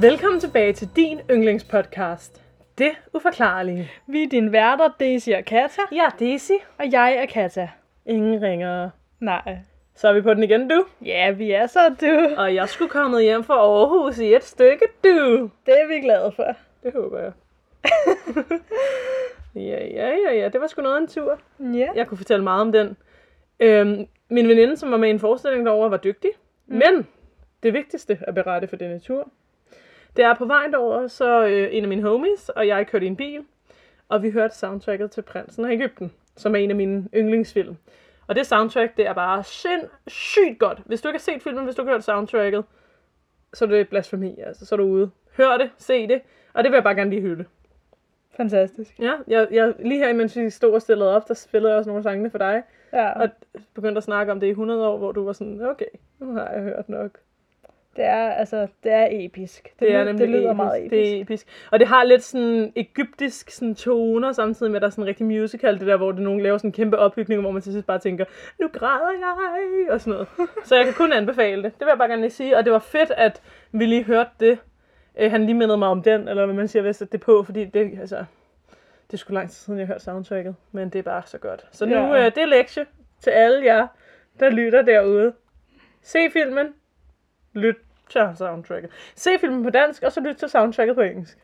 Velkommen tilbage til din yndlingspodcast. Det uforklarlige. Vi er dine værter, Daisy og Katja, Jeg er Daisy. og jeg er Katja. Ingen ringer. Nej. Så er vi på den igen, du. Ja, vi er så du. Og jeg skulle komme hjem fra Aarhus i et stykke, du. Det er vi glade for. Det håber jeg. ja, ja, ja, ja. Det var sgu noget af en tur. Ja. Jeg kunne fortælle meget om den. Øhm, min veninde, som var med i en forestilling derovre, var dygtig. Mm. Men det vigtigste at berette for denne tur, det er på vejen derover, så øh, en af mine homies og jeg kørte i en bil, og vi hørte soundtracket til Prinsen af Ægypten, som er en af mine yndlingsfilm. Og det soundtrack, det er bare sindssygt godt. Hvis du ikke har set filmen, hvis du ikke har hørt soundtracket, så er det blasfemi, altså. Så er du ude. Hør det, se det, og det vil jeg bare gerne lige hylde. Fantastisk. Ja, jeg, jeg, lige her, mens vi stod og stillede op, der spillede jeg også nogle sange for dig. Ja, Og begyndte at snakke om det i 100 år, hvor du var sådan, okay, nu har jeg hørt nok. Det er, altså, det er episk. Det, Det er det lyder episk. meget episk. Det er episk. Og det har lidt sådan egyptisk sådan toner, samtidig med, at der er sådan en rigtig musical, det der, hvor det nogen laver sådan en kæmpe opbygning, hvor man til sidst bare tænker, nu græder jeg, og sådan noget. Så jeg kan kun anbefale det. Det vil jeg bare gerne lige sige. Og det var fedt, at vi lige hørte det. Øh, han lige mindede mig om den, eller hvad man siger, hvis det er på, fordi det, altså, det er sgu lang tid siden, jeg har hørt soundtracket, men det er bare så godt. Så nu, Ja. øh, det er lektie til alle jer, der lytter derude. Se filmen, lyt til soundtracket. Se filmen på dansk, og så lyt til soundtracket på engelsk.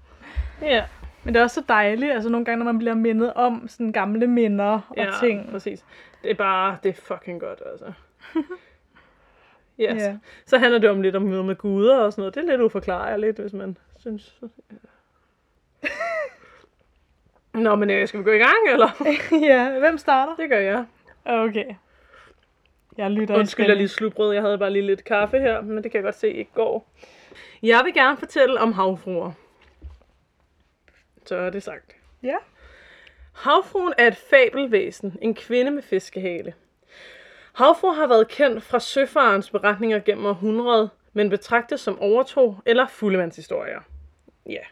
ja, Men det er også så dejligt, altså nogle gange, når man bliver mindet om sådan gamle minder og ja, ting. præcis. Det er bare, det er fucking godt, altså. Yes. Ja. Så handler det om lidt om møder med guder og sådan noget. Det er lidt uforklarligt, hvis man synes... Nå, men øh, skal vi gå i gang, eller? ja, hvem starter? Det gør jeg. Okay. Jeg lytter i Undskyld, jeg lige slubrød. Jeg havde bare lige lidt kaffe her, men det kan jeg godt se ikke går. Jeg vil gerne fortælle om havfruer. Så er det sagt. Ja. Havfruen er et fabelvæsen, en kvinde med fiskehale. Havfru har været kendt fra søfarens beretninger gennem århundrede, men betragtes som overtro eller fuldemandshistorier. Ja.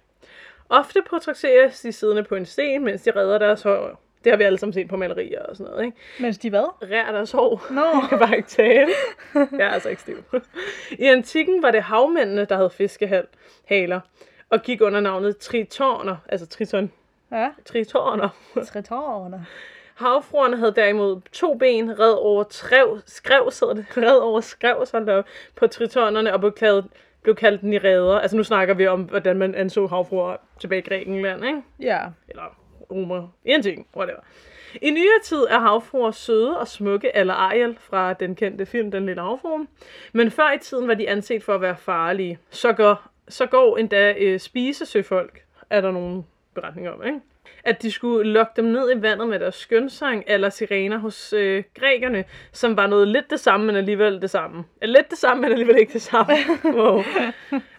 Ofte portrætteres de siddende på en sten, mens de redder deres hår. Det har vi alle sammen set på malerier og sådan noget, ikke? Mens de hvad? Rær deres hår. Nå. Jeg kan bare ikke tale. Jeg er altså ikke stiv. I antikken var det havmændene, der havde fiskehaler, og gik under navnet tritorner, altså triton, Ja. tritorner. Tritårerne. Havfruerne havde derimod to ben, red over trev, skrev, sidder det, red over skrev, sådan der, på tritonerne, og blev kaldt, blev kaldt niræder. Altså nu snakker vi om, hvordan man anså havfruer tilbage i Grækenland, ikke? Ja. Eller romer, en ting, whatever. I nyere tid er havfruer søde og smukke, eller Ariel fra den kendte film Den Lille Havfrue. Men før i tiden var de anset for at være farlige. Så går, så går endda øh, spisesøfolk, er der nogle beretninger om, ikke? At de skulle lokke dem ned i vandet med deres skønsang eller sirener hos øh, grækerne, som var noget lidt det samme, men alligevel det samme. Lidt det samme, men alligevel ikke det samme. wow.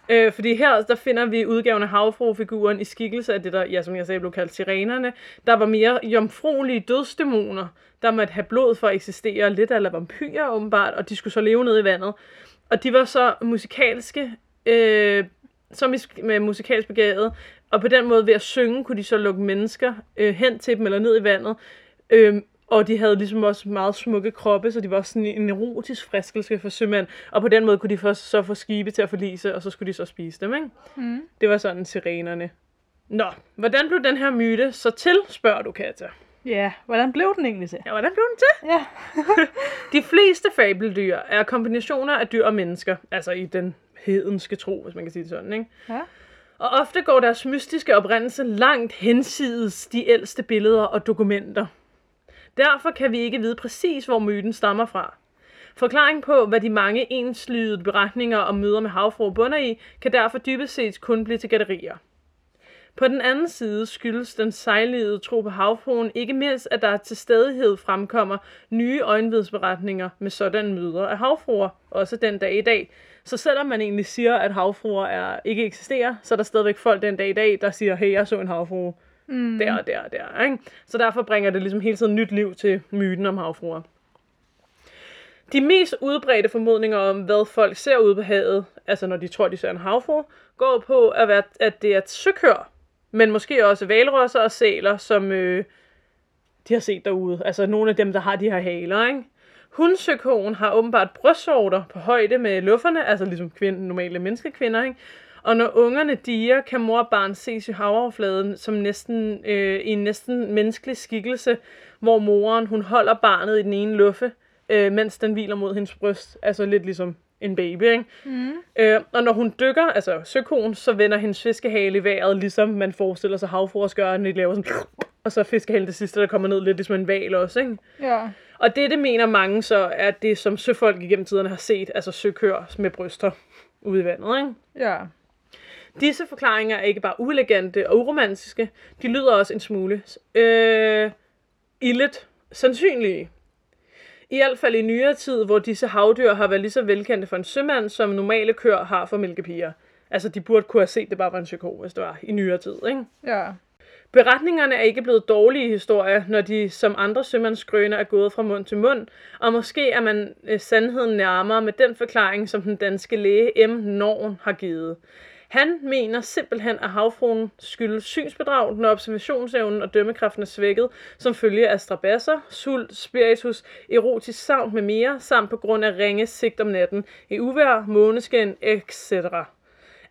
Øh, fordi her, der finder vi udgaven af havfruefiguren i skikkelse af det, der, ja, som jeg sagde, blev kaldt sirenerne. Der var mere jomfruelige dødsdæmoner, der måtte have blod for at eksistere, lidt eller vampyrer åbenbart, og de skulle så leve nede i vandet. Og de var så musikalske, øh, som med musikalsk begavet, og på den måde ved at synge, kunne de så lukke mennesker øh, hen til dem eller ned i vandet. Øh, og de havde ligesom også meget smukke kroppe, så de var også sådan en erotisk friskelse for sømænd. Og på den måde kunne de først så få skibe til at forlise, og så skulle de så spise dem, ikke? Mm. Det var sådan sirenerne. Nå, hvordan blev den her myte så til, spørger du, Katja? Ja, hvordan blev den egentlig til? Ja, hvordan blev den til? Ja. De fleste fabeldyr er kombinationer af dyr og mennesker, altså i den hedenske tro, hvis man kan sige det sådan, ikke? Ja. Og ofte går deres mystiske oprindelse langt hensides de ældste billeder og dokumenter. Derfor kan vi ikke vide præcis, hvor myten stammer fra. Forklaring på, hvad de mange enslydede beretninger om møder med havfru bunder i, kan derfor dybest set kun blive til gætterier. På den anden side skyldes den sejlede tro på havfruen ikke mindst, at der til stadighed fremkommer nye øjenvidsberetninger med sådan møder af havfruer, også den dag i dag. Så selvom man egentlig siger, at havfruer er, ikke eksisterer, så er der stadigvæk folk den dag i dag, der siger, hey, jeg så en havfrue Mm. der og der og der. Ikke? Så derfor bringer det ligesom hele tiden nyt liv til myten om havfruer. De mest udbredte formodninger om, hvad folk ser ude på havet, altså når de tror, de ser en havfrue, går på, at, være, at det er søkør, men måske også valrosser og sæler, som øh, de har set derude. Altså nogle af dem, der har de her haler, ikke? Hundsøkoen har åbenbart brystvorter på højde med lufferne, altså ligesom kvinde, normale menneskekvinder, ikke? Og når ungerne diger, kan mor og barn ses i havoverfladen som næsten, øh, i en næsten menneskelig skikkelse, hvor moren hun holder barnet i den ene luffe, øh, mens den hviler mod hendes bryst. Altså lidt ligesom en baby, ikke? Mm. Øh, og når dykker, dykker, altså søkonen, så vender hendes fiskehale i vejret, ligesom man forestiller sig havforskeren, de laver sådan, og så fiskehale det sidste, der kommer ned lidt ligesom en val også, ikke? Ja. Og det, det mener mange så, er det, som søfolk igennem tiderne har set, altså søkør med bryster ude i vandet, ikke? Ja. Disse forklaringer er ikke bare uelegante og uromantiske, de lyder også en smule øh, illet sandsynlige. I hvert fald i nyere tid, hvor disse havdyr har været lige så velkendte for en sømand, som normale køer har for mælkepiger. Altså, de burde kunne have set, det bare var en psyko, hvis det var i nyere tid, ikke? Ja. Beretningerne er ikke blevet dårlige historier, når de som andre sømandsgrøner er gået fra mund til mund, og måske er man øh, sandheden nærmere med den forklaring, som den danske læge M. Norn har givet. Han mener simpelthen, at havfruen skyldes synsbedrag, når observationsevnen og dømmekraften er svækket, som følge af strabasser, sult, spiritus, erotisk savn med mere, samt på grund af ringe sigt om natten, i uvær, måneskin, etc.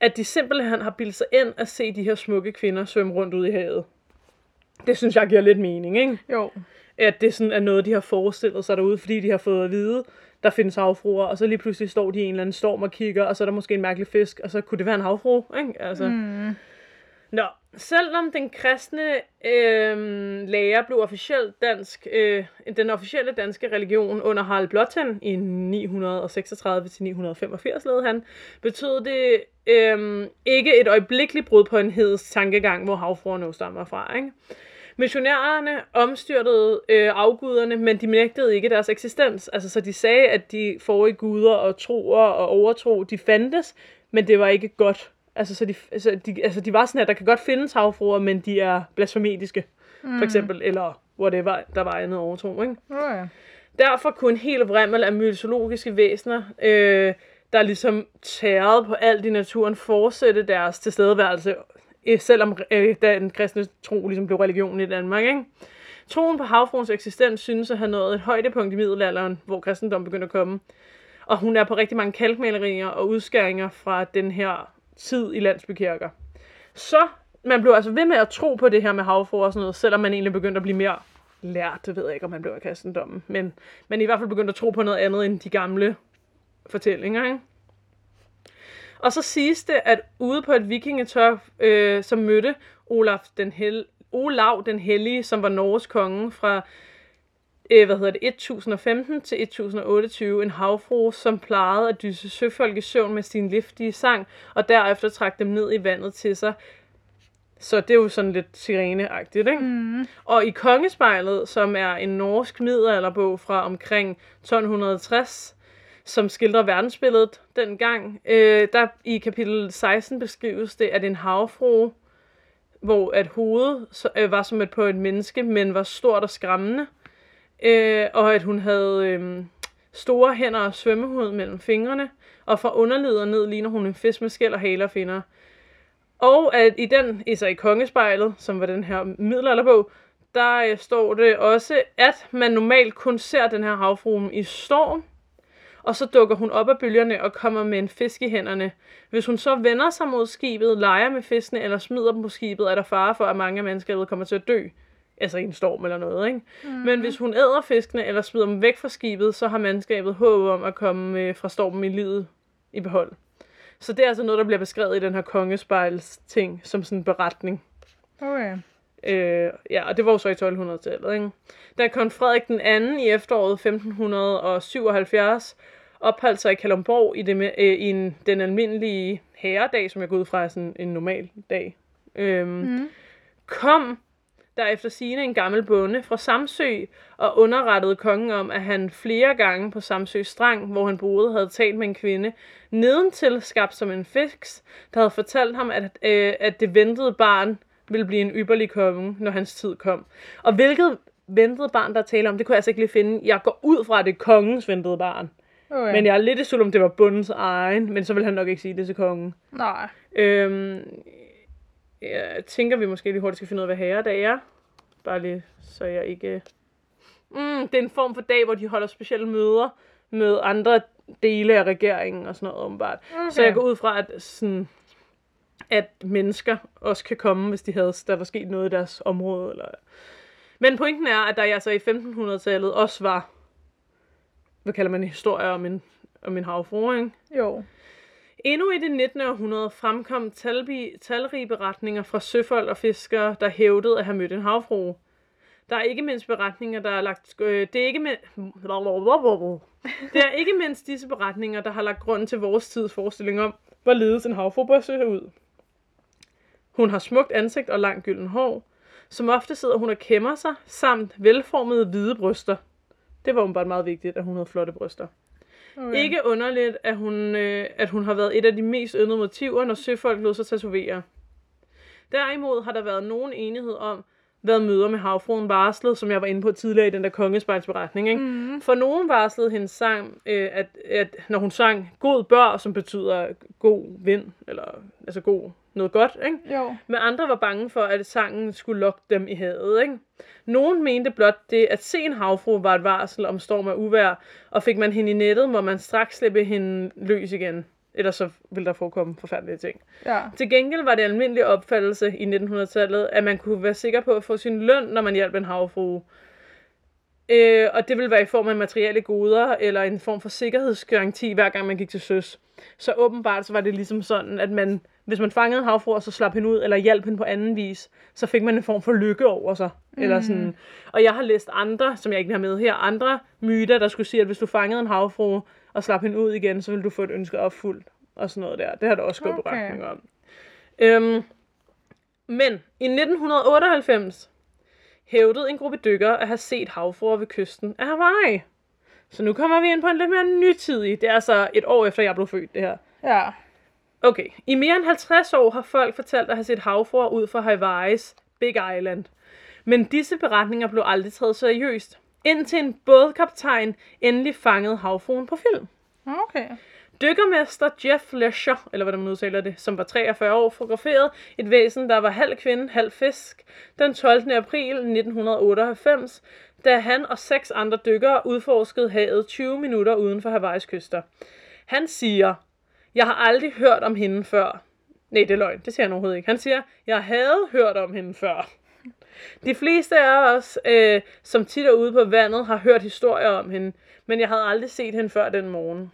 At de simpelthen har bildet sig ind at se de her smukke kvinder svømme rundt ud i havet. Det synes jeg giver lidt mening, ikke? Jo. At det sådan er noget, de har forestillet sig derude, fordi de har fået at vide, der findes havfruer, og så lige pludselig står de i en eller anden storm og kigger, og så er der måske en mærkelig fisk, og så kunne det være en havfru, ikke? Altså. Mm. Nå, selvom den kristne øh, lærer blev officielt dansk, øh, den officielle danske religion under Harald Blåtand i 936-985 led han, betød det øh, ikke et øjeblikkeligt brud på en heds tankegang, hvor havfruerne stammer fra. Ikke? Missionærerne omstyrtede øh, afguderne, men de nægtede ikke deres eksistens. Altså, så de sagde, at de forrige guder og troer og overtro, de fandtes, men det var ikke godt. Altså, så de, altså, de, altså, de var sådan, at der kan godt findes havfruer, men de er blasfemetiske, mm. for eksempel, eller whatever, der var andet overtro, ikke? Oh, ja. Derfor kunne en hel vrimmel af mytologiske væsener, øh, der ligesom tærede på alt i naturen, fortsætte deres tilstedeværelse Øh, selvom øh, den kristne tro ligesom blev religion i Danmark. Ikke? Troen på havfruens eksistens synes at have nået et højdepunkt i middelalderen, hvor kristendom begynder at komme. Og hun er på rigtig mange kalkmalerier og udskæringer fra den her tid i landsbykirker. Så man blev altså ved med at tro på det her med havfruer og sådan noget, selvom man egentlig begyndte at blive mere lært. Det ved jeg ikke, om man blev af kristendommen. Men man i hvert fald begyndte at tro på noget andet end de gamle fortællinger. Ikke? Og så siges det, at ude på et vikingetør, øh, som mødte Olaf den Hel Olav den Hellige, som var Norges konge fra øh, hvad hedder det, 1015 til 1028, en havfru, som plejede at dyse søfolk i søvn med sin liftige sang, og derefter trak dem ned i vandet til sig. Så det er jo sådan lidt sireneagtigt, ikke? Mm. Og i Kongespejlet, som er en norsk middelalderbog fra omkring 1260, som skildrer verdensbilledet dengang. Øh, der i kapitel 16 beskrives det, at en havfru, hvor at hovedet så, øh, var som et på et menneske, men var stort og skræmmende, øh, og at hun havde øh, store hænder og svømmehud mellem fingrene, og fra underlivet ned ligner hun en fisk med skæld og haler og finder. Og at i den, altså i Kongespejlet, som var den her middelalderbog, der øh, står det også, at man normalt kun ser den her havfrue i storm, og så dukker hun op af bølgerne og kommer med en fisk i hænderne. Hvis hun så vender sig mod skibet, leger med fiskene eller smider dem på skibet, er der fare for, at mange af menneskerne kommer til at dø. Altså i en storm eller noget, ikke? Mm. Men hvis hun æder fiskene eller smider dem væk fra skibet, så har mandskabet håb om at komme øh, fra stormen i livet i behold. Så det er altså noget, der bliver beskrevet i den her kongespejls ting, som sådan en beretning. Okay. Øh, ja, og det var jo så i 1200-tallet, ikke? Da kong Frederik den anden i efteråret 1577 opholdt sig i Kalundborg i, det, øh, i en, den almindelige herredag, som jeg går ud fra er sådan en normal dag, øhm, mm. kom der efter sigende en gammel bonde fra Samsø og underrettede kongen om, at han flere gange på Samsø Strang, hvor han boede, havde talt med en kvinde, nedentil skabt som en fisk, der havde fortalt ham, at, øh, at det ventede barn ville blive en ypperlig konge, når hans tid kom. Og hvilket ventede barn, der taler om, det kunne jeg altså ikke lige finde. Jeg går ud fra, at det er kongens ventede barn. Okay. Men jeg er lidt i tvivl om, det var bundens egen, men så vil han nok ikke sige det til kongen. Nej. Øhm, jeg tænker, vi måske lige hurtigt skal finde ud af, hvad herredag er. Bare lige, så jeg ikke... Mm, det er en form for dag, hvor de holder specielle møder med andre dele af regeringen og sådan noget, åbenbart. Okay. Så jeg går ud fra, at sådan, at mennesker også kan komme, hvis de havde, der var sket noget i deres område. Eller... Men pointen er, at der altså i 1500-tallet også var, hvad kalder man det, historier om en, om en havfru, ikke? Jo. Endnu i det 19. århundrede fremkom talbi, talrige beretninger fra søfolk og fiskere, der hævdede at have mødt en havfrue. Der er ikke mindst beretninger, der er lagt... Øh, det er ikke men... Det er ikke mindst disse beretninger, der har lagt grund til vores tids forestilling om, hvorledes en havfru bør se ud. Hun har smukt ansigt og langt gylden hår. Som ofte sidder hun og kæmmer sig, samt velformede hvide bryster. Det var åbenbart meget vigtigt, at hun havde flotte bryster. Okay. Ikke underligt, at hun, øh, at hun har været et af de mest yndede motiver, når søfolk lod sig tatovere. Derimod har der været nogen enighed om, hvad møder med havfruen varslede, som jeg var inde på tidligere i den der kongespejlsberetning. Ikke? Mm. For nogen varslede hendes sang, øh, at, at når hun sang god bør, som betyder god vind, eller altså god noget godt, ikke? Jo. Men andre var bange for, at sangen skulle lokke dem i havet. Ikke? Nogen mente blot det, at se en havfru var et varsel om storm og uvejr, og fik man hende i nettet, må man straks slippe hende løs igen. Ellers så vil der forekomme forfærdelige ting. Ja. Til gengæld var det almindelig opfattelse i 1900-tallet, at man kunne være sikker på at få sin løn, når man hjalp en havfrue. Øh, og det ville være i form af materielle goder, eller en form for sikkerhedsgaranti, hver gang man gik til søs. Så åbenbart så var det ligesom sådan, at man, hvis man fangede en havfru, og så slap hende ud, eller hjalp hende på anden vis, så fik man en form for lykke over sig. Mm. Eller sådan. Og jeg har læst andre, som jeg ikke har med her, andre myter, der skulle sige, at hvis du fangede en havfru, og slap hende ud igen, så ville du få et ønske opfyldt, og sådan noget der. Det har der også gået okay. beretninger om. Øhm, men i 1998 hævdede en gruppe dykkere at have set havfruer ved kysten af Hawaii. Så nu kommer vi ind på en lidt mere nytidig. Det er altså et år efter, jeg blev født, det her. Ja. Okay, i mere end 50 år har folk fortalt at have set havfruer ud fra Hawaiis Big Island. Men disse beretninger blev aldrig taget seriøst, indtil en bådkaptajn endelig fangede havfruen på film. Okay. Dykkermester Jeff Lesher, eller hvad man udtaler det, som var 43 år, fotograferede et væsen, der var halv kvinde, halv fisk, den 12. april 1998, da han og seks andre dykkere udforskede havet 20 minutter uden for Hawaiis kyster. Han siger, jeg har aldrig hørt om hende før. Nej, det er løgn. Det siger han overhovedet ikke. Han siger, jeg havde hørt om hende før. De fleste af os, øh, som tit er ude på vandet, har hørt historier om hende, men jeg havde aldrig set hende før den morgen.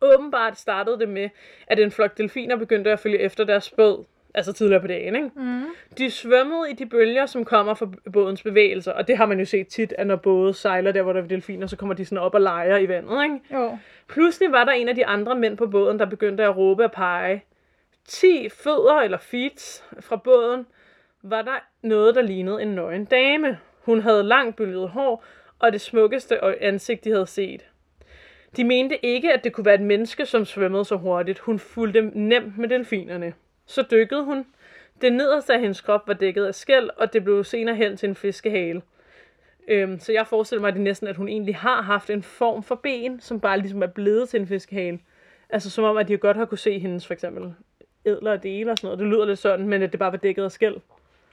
Åbenbart startede det med, at en flok delfiner begyndte at følge efter deres båd, altså tidligere på dagen. Ikke? Mm. De svømmede i de bølger, som kommer fra bådens bevægelser, og det har man jo set tit, at når både sejler der, hvor der er delfiner, så kommer de sådan op og leger i vandet. Ikke? Jo. Pludselig var der en af de andre mænd på båden, der begyndte at råbe og pege. 10 fødder eller feet fra båden var der noget, der lignede en nøgen dame. Hun havde langt bølget hår og det smukkeste ansigt, de havde set. De mente ikke, at det kunne være et menneske, som svømmede så hurtigt. Hun fulgte nemt med delfinerne. Så dykkede hun. Det nederste af hendes krop var dækket af skæl, og det blev senere hen til en fiskehale. Øhm, så jeg forestiller mig, at det næsten, at hun egentlig har haft en form for ben, som bare ligesom er blevet til en fiskehale. Altså som om, at de godt har kunne se hendes for eksempel ædler og dele og sådan noget. Det lyder lidt sådan, men at det bare var dækket af skæl.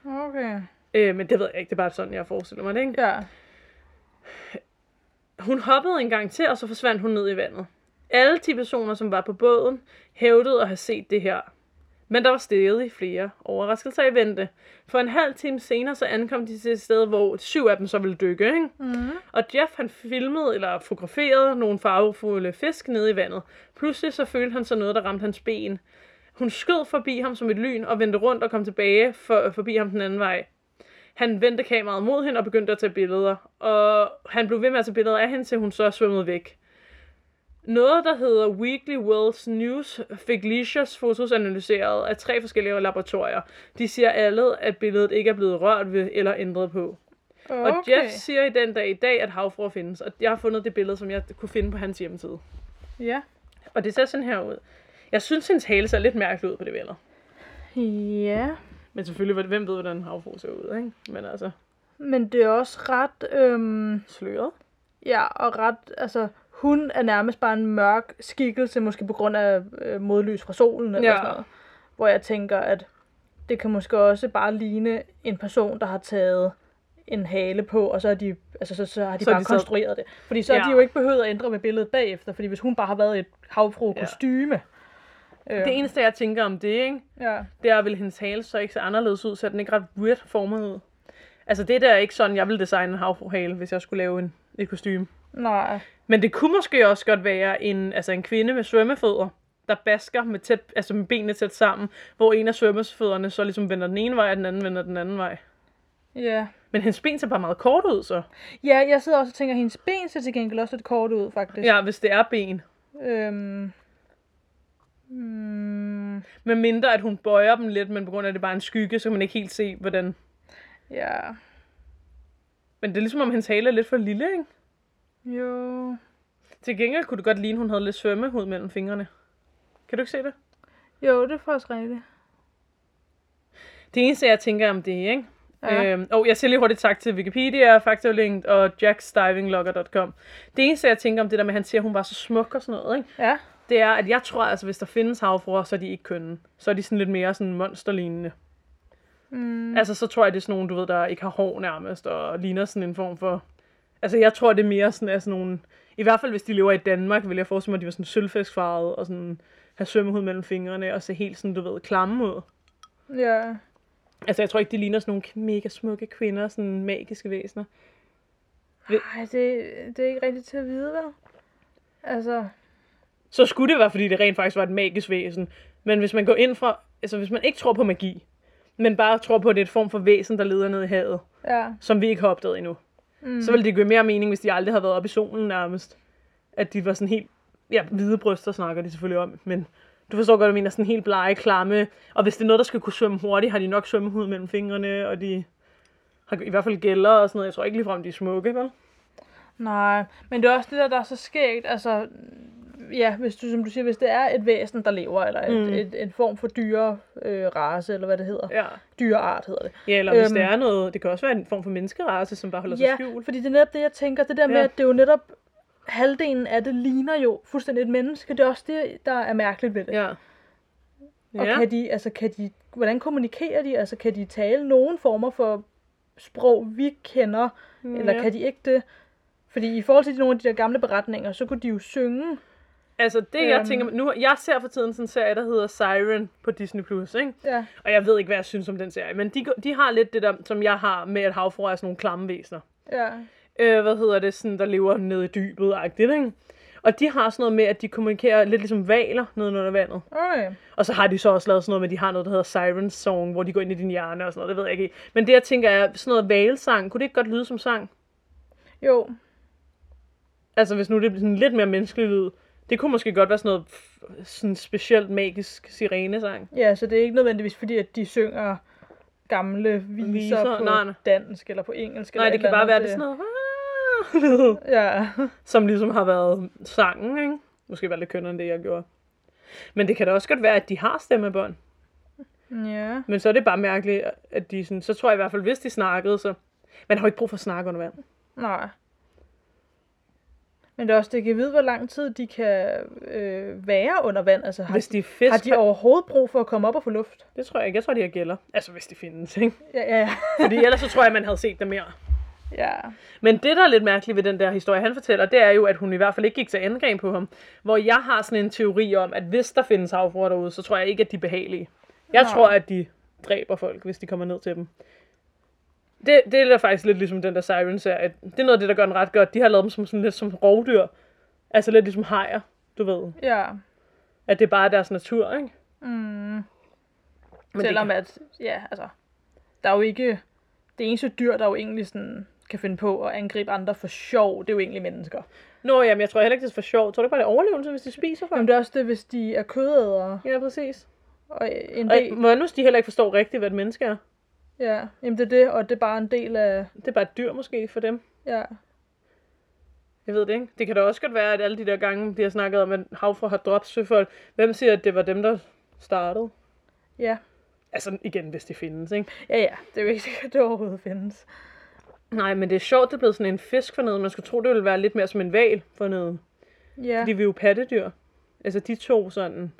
Okay. Øh, men det ved jeg ikke, det er bare sådan, jeg forestiller mig det, ikke? Ja. Hun hoppede en gang til, og så forsvandt hun ned i vandet. Alle de personer, som var på båden, hævdede at have set det her. Men der var stadig flere overraskelser i vente. For en halv time senere, så ankom de til et sted, hvor syv af dem så ville dykke. Ikke? Mm. Og Jeff, han filmede eller fotograferede nogle farvefulde fisk nede i vandet. Pludselig så følte han så noget, der ramte hans ben. Hun skød forbi ham som et lyn og vendte rundt og kom tilbage for, forbi ham den anden vej. Han vendte kameraet mod hende og begyndte at tage billeder. Og han blev ved med at tage billeder af hende, til hun så svømmede væk. Noget, der hedder Weekly World's News, fik Leishers fotos analyseret af tre forskellige laboratorier. De siger alle, at billedet ikke er blevet rørt ved eller ændret på. Okay. Og Jeff siger i den dag i dag, at havfruer findes. Og jeg har fundet det billede, som jeg kunne finde på hans hjemmeside. Ja. Og det ser sådan her ud. Jeg synes, hendes hale ser lidt mærkeligt ud på det billede. Ja. Men selvfølgelig, hvem ved, hvordan en havfru ser ud, ikke? Men altså, Men det er også ret, øhm, sløret. ja, og ret, altså, hun er nærmest bare en mørk skikkelse, måske på grund af øh, modlys fra solen eller Ja. sådan noget. Hvor jeg tænker, at det kan måske også bare ligne en person, der har taget en hale på, og så, er de, altså, så, så har de Så bare de så- konstrueret det. Fordi så ja. Ja. har de jo ikke behøvet at ændre med billedet bagefter, fordi hvis hun bare har været et havfru kostyme, Øh, Det eneste, jeg tænker om det, ikke? Ja. det er, vil hendes hale så ikke se anderledes ud, så den ikke ret weird formet ud. Altså det der er ikke sådan, jeg vil designe en havfruhale, hvis jeg skulle lave en, et kostume. Nej. Men det kunne måske også godt være en, altså en kvinde med svømmefødder, der basker med, tæt, altså med benene tæt sammen, hvor en af svømmefødderne så ligesom vender den ene vej, og den anden vender den anden vej. Ja. Men hendes ben ser bare meget kort ud, så. Ja, jeg sidder også og tænker, at hendes ben ser til gengæld også lidt kort ud, faktisk. Ja, hvis det er ben. Øhm, mm, Med mindre, at hun bøjer dem lidt, men på grund af, at det bare er en skygge, så kan man ikke helt se, hvordan... ja. Men det er ligesom, om hendes hale er lidt for lille, ikke? Jo. Til gengæld kunne det godt ligne, hun havde lidt svømmehud mellem fingrene. Kan du ikke se det? Jo, det er faktisk rigtigt. Det eneste, jeg tænker om det, ikke? Ja. Øhm, og jeg siger lige hurtigt tak til Wikipedia, Factorlinked og jacksdivinglogger.com. Det eneste, jeg tænker om det der med, at han siger, at hun var så smuk og sådan noget, ikke? Ja. det er, at jeg tror, altså, hvis der findes havfruer, så er de ikke kønne. Så er de sådan lidt mere sådan monsterlignende. Mm, Altså, så tror jeg, det er sådan nogle, du ved, der ikke har hår nærmest, og ligner sådan en form for... Altså, jeg tror, det er mere sådan, altså nogle... I hvert fald, hvis de lever i Danmark, vil jeg forestille mig, at de var sådan sølvfiskfarvede, og sådan have svømmehud mellem fingrene, og se helt sådan, du ved, klamme ud. ja. Altså, jeg tror ikke, de ligner sådan nogle mega smukke kvinder, sådan magiske væsener. Ej, det, det er ikke rigtigt til at vide, vel? Altså, Så skulle det være, fordi det rent faktisk var et magisk væsen. Men hvis man går ind fra... Altså, hvis man ikke tror på magi, men bare tror på, at det er et form for væsen, der leder ned i havet, ja. som vi ikke har opdaget endnu, Mm. så ville det give mere mening, hvis de aldrig havde været oppe i solen nærmest. At de var sådan helt... Ja, hvide bryster snakker de selvfølgelig om, men du forstår godt, hvad jeg mener, sådan helt blege, klamme. Og hvis det er noget, der skal kunne svømme hurtigt, har de nok svømmehud mellem fingrene, og de har i hvert fald gælder og sådan noget. Jeg tror ikke ligefrem, de er smukke, vel? Nej, men det er også det der, der er så skægt. Altså, ja, hvis du, som du siger, hvis det er et væsen, der lever, eller et, Mm. et, en form for dyre øh, race, eller hvad det hedder. Ja. Dyreart hedder det. Ja, eller hvis Øhm. det er noget... Det kan også være en form for menneskerace, som bare holder sig Ja, skjult. fordi det er netop det, jeg tænker. Det der med, Ja. at det er jo netop halvdelen af det ligner jo fuldstændig et menneske. Det er også det, der er mærkeligt ved det. Ja. Og Ja. kan de, altså kan de, hvordan kommunikerer de? Altså kan de tale nogen former for sprog, vi kender, mm, eller ja. kan de ikke det? Fordi i forhold til nogle af de der gamle beretninger, så kunne de jo synge. Altså det, jeg Øhm. tænker... Nu, jeg ser for tiden sådan en serie, der hedder Siren på Disney+, Plus, ikke? Ja, Og jeg ved ikke, hvad jeg synes om den serie, men de, de har lidt det der, som jeg har med, at havfruer er sådan nogle klamme væsener. ja, Øh, hvad hedder det, sådan, der lever nede i dybet, agtigt, ikke? Og de har sådan noget med, at de kommunikerer lidt ligesom valer nede under vandet. okay. Og så har de så også lavet sådan noget med, at de har noget, der hedder Siren Song, hvor de går ind i din hjerne og sådan noget, det ved jeg ikke. Men det, jeg tænker er, sådan noget valsang, kunne det ikke godt lyde som sang? Jo, Altså, hvis nu det er sådan lidt mere menneskelig lyd. Det kunne måske godt være sådan noget sådan specielt magisk sirenesang. ja, så det er ikke nødvendigvis fordi, at de synger gamle viser, Viser, på nej, nej. dansk eller på engelsk. Nej, eller det et kan bare være det sådan noget. Ja, som ligesom har været sangen, ikke? Måske var lidt kønnere end det, jeg gjorde. Men det kan da også godt være, at de har stemmebånd. ja. Men så er det bare mærkeligt, at de sådan... Så tror jeg i hvert fald, hvis de snakkede, så... Man har jo ikke brug for at snakke under vand. Nej. Men det er også, det kan vide, hvor lang tid de kan øh, være under vand. Altså, har, Hvis de er fisk... har de overhovedet brug for at komme op og få luft? Det tror jeg ikke. Jeg tror, de har gælder. Altså, hvis de findes, ikke? Ja, ja, ja. Fordi ellers så tror jeg, man havde set dem mere. ja. Men det, der er lidt mærkeligt ved den der historie, han fortæller, det er jo, at hun i hvert fald ikke gik til angreb på ham. Hvor jeg har sådan en teori om, at hvis der findes havfruer derude, så tror jeg ikke, at de er behagelige. Jeg Nej. tror, at de dræber folk, hvis de kommer ned til dem. Det, det er faktisk lidt ligesom den der Siren serie. Det er noget af det, der gør den ret godt. De har lavet dem som sådan lidt som rovdyr. Altså lidt ligesom hajer, du ved. Ja. At det er bare deres natur, ikke? Mm. Men Selvom det, at, ja, altså, der er jo ikke, det eneste dyr, der jo egentlig sådan kan finde på at angribe andre for sjov, det er jo egentlig mennesker. Nå, jamen, jeg tror heller ikke, det er for sjovt. Tror du ikke bare, det er overlevelse, hvis de spiser folk? Jamen det er også det, hvis de er kødædere, Ja, præcis. og en Og del, må nu de heller ikke forstår rigtigt, hvad et menneske er. Ja, jamen det er det, og det er bare en del af, Det er bare et dyr måske for dem. ja, Jeg ved det ikke. Det kan da også godt være, at alle de der gange, de har snakket om, at havfru har dræbt søfolk. Hvem siger, at det var dem, der startede? ja, Altså igen, hvis det findes, ikke? ja, ja, det er jo ikke sikkert, at det overhovedet findes. Nej, men det er sjovt, det er blevet sådan en fisk for noget. Man skulle tro, det ville være lidt mere som en val for noget. Ja, Fordi vi er jo pattedyr. Altså de to sådan.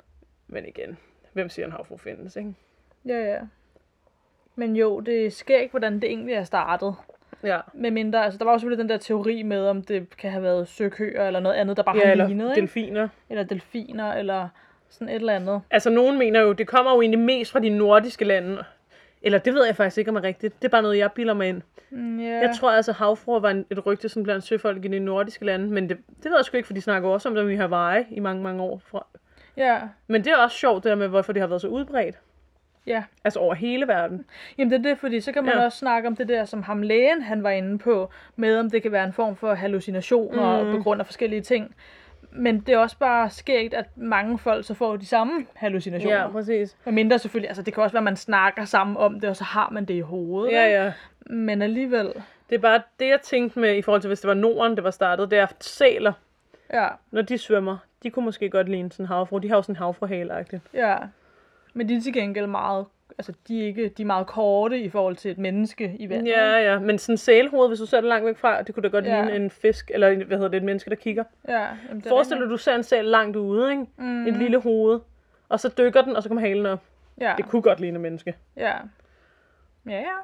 Men igen, hvem siger, en havfru findes, ikke? ja, ja. Men jo, det sker ikke, hvordan det egentlig er startet. Ja. Med mindre, altså der var også selvfølgelig den der teori med, om det kan have været søkøer eller noget andet, der bare Ja, har eller lignet, ikke? delfiner. eller delfiner, eller Sådan et eller andet. Altså, nogen mener jo, det kommer jo egentlig mest fra de nordiske lande. Eller det ved jeg faktisk ikke, om er rigtigt. Det er bare noget, jeg bilder mig ind. Mm, ja. Jeg tror altså, havfruer var en, et rygte sådan blandt søfolk i de nordiske lande. Men det, det ved jeg sgu ikke, for de snakker også om dem i Hawaii i mange, mange år. Fra. ja. Men det er også sjovt, det der med, hvorfor det har været så udbredt. Ja. Altså over hele verden. Jamen det er det, fordi så kan man Ja. også snakke om det der, som ham lægen han var inde på, med om det kan være en form for hallucinationer mm. på grund af forskellige ting. Men det er også bare skægt, at mange folk så får de samme hallucinationer. Ja, præcis. Og mindre selvfølgelig, altså det kan også være, at man snakker sammen om det, og så har man det i hovedet. Ja, ja. Men alligevel, Det er bare det, jeg tænkte med, i forhold til, hvis det var Norden, det var startet, det er sæler, ja, når de svømmer, de kunne måske godt ligne sådan en havfru. De har jo sådan en havfruhale ja. Men de er til gengæld meget, altså de er, ikke, de er meget korte i forhold til et menneske i vandet. Ja, ja, men sådan en sælhoved, hvis du ser det langt væk fra, det kunne da godt Ja. ligne en fisk, eller en, hvad hedder det, et menneske, der kigger. ja jamen, Forestil dig, du ser en sæl langt ude, ikke? Mm. Et lille hoved, og så dykker den, og så kommer halen op. Ja, Det kunne godt ligne et menneske. ja. Ja, ja.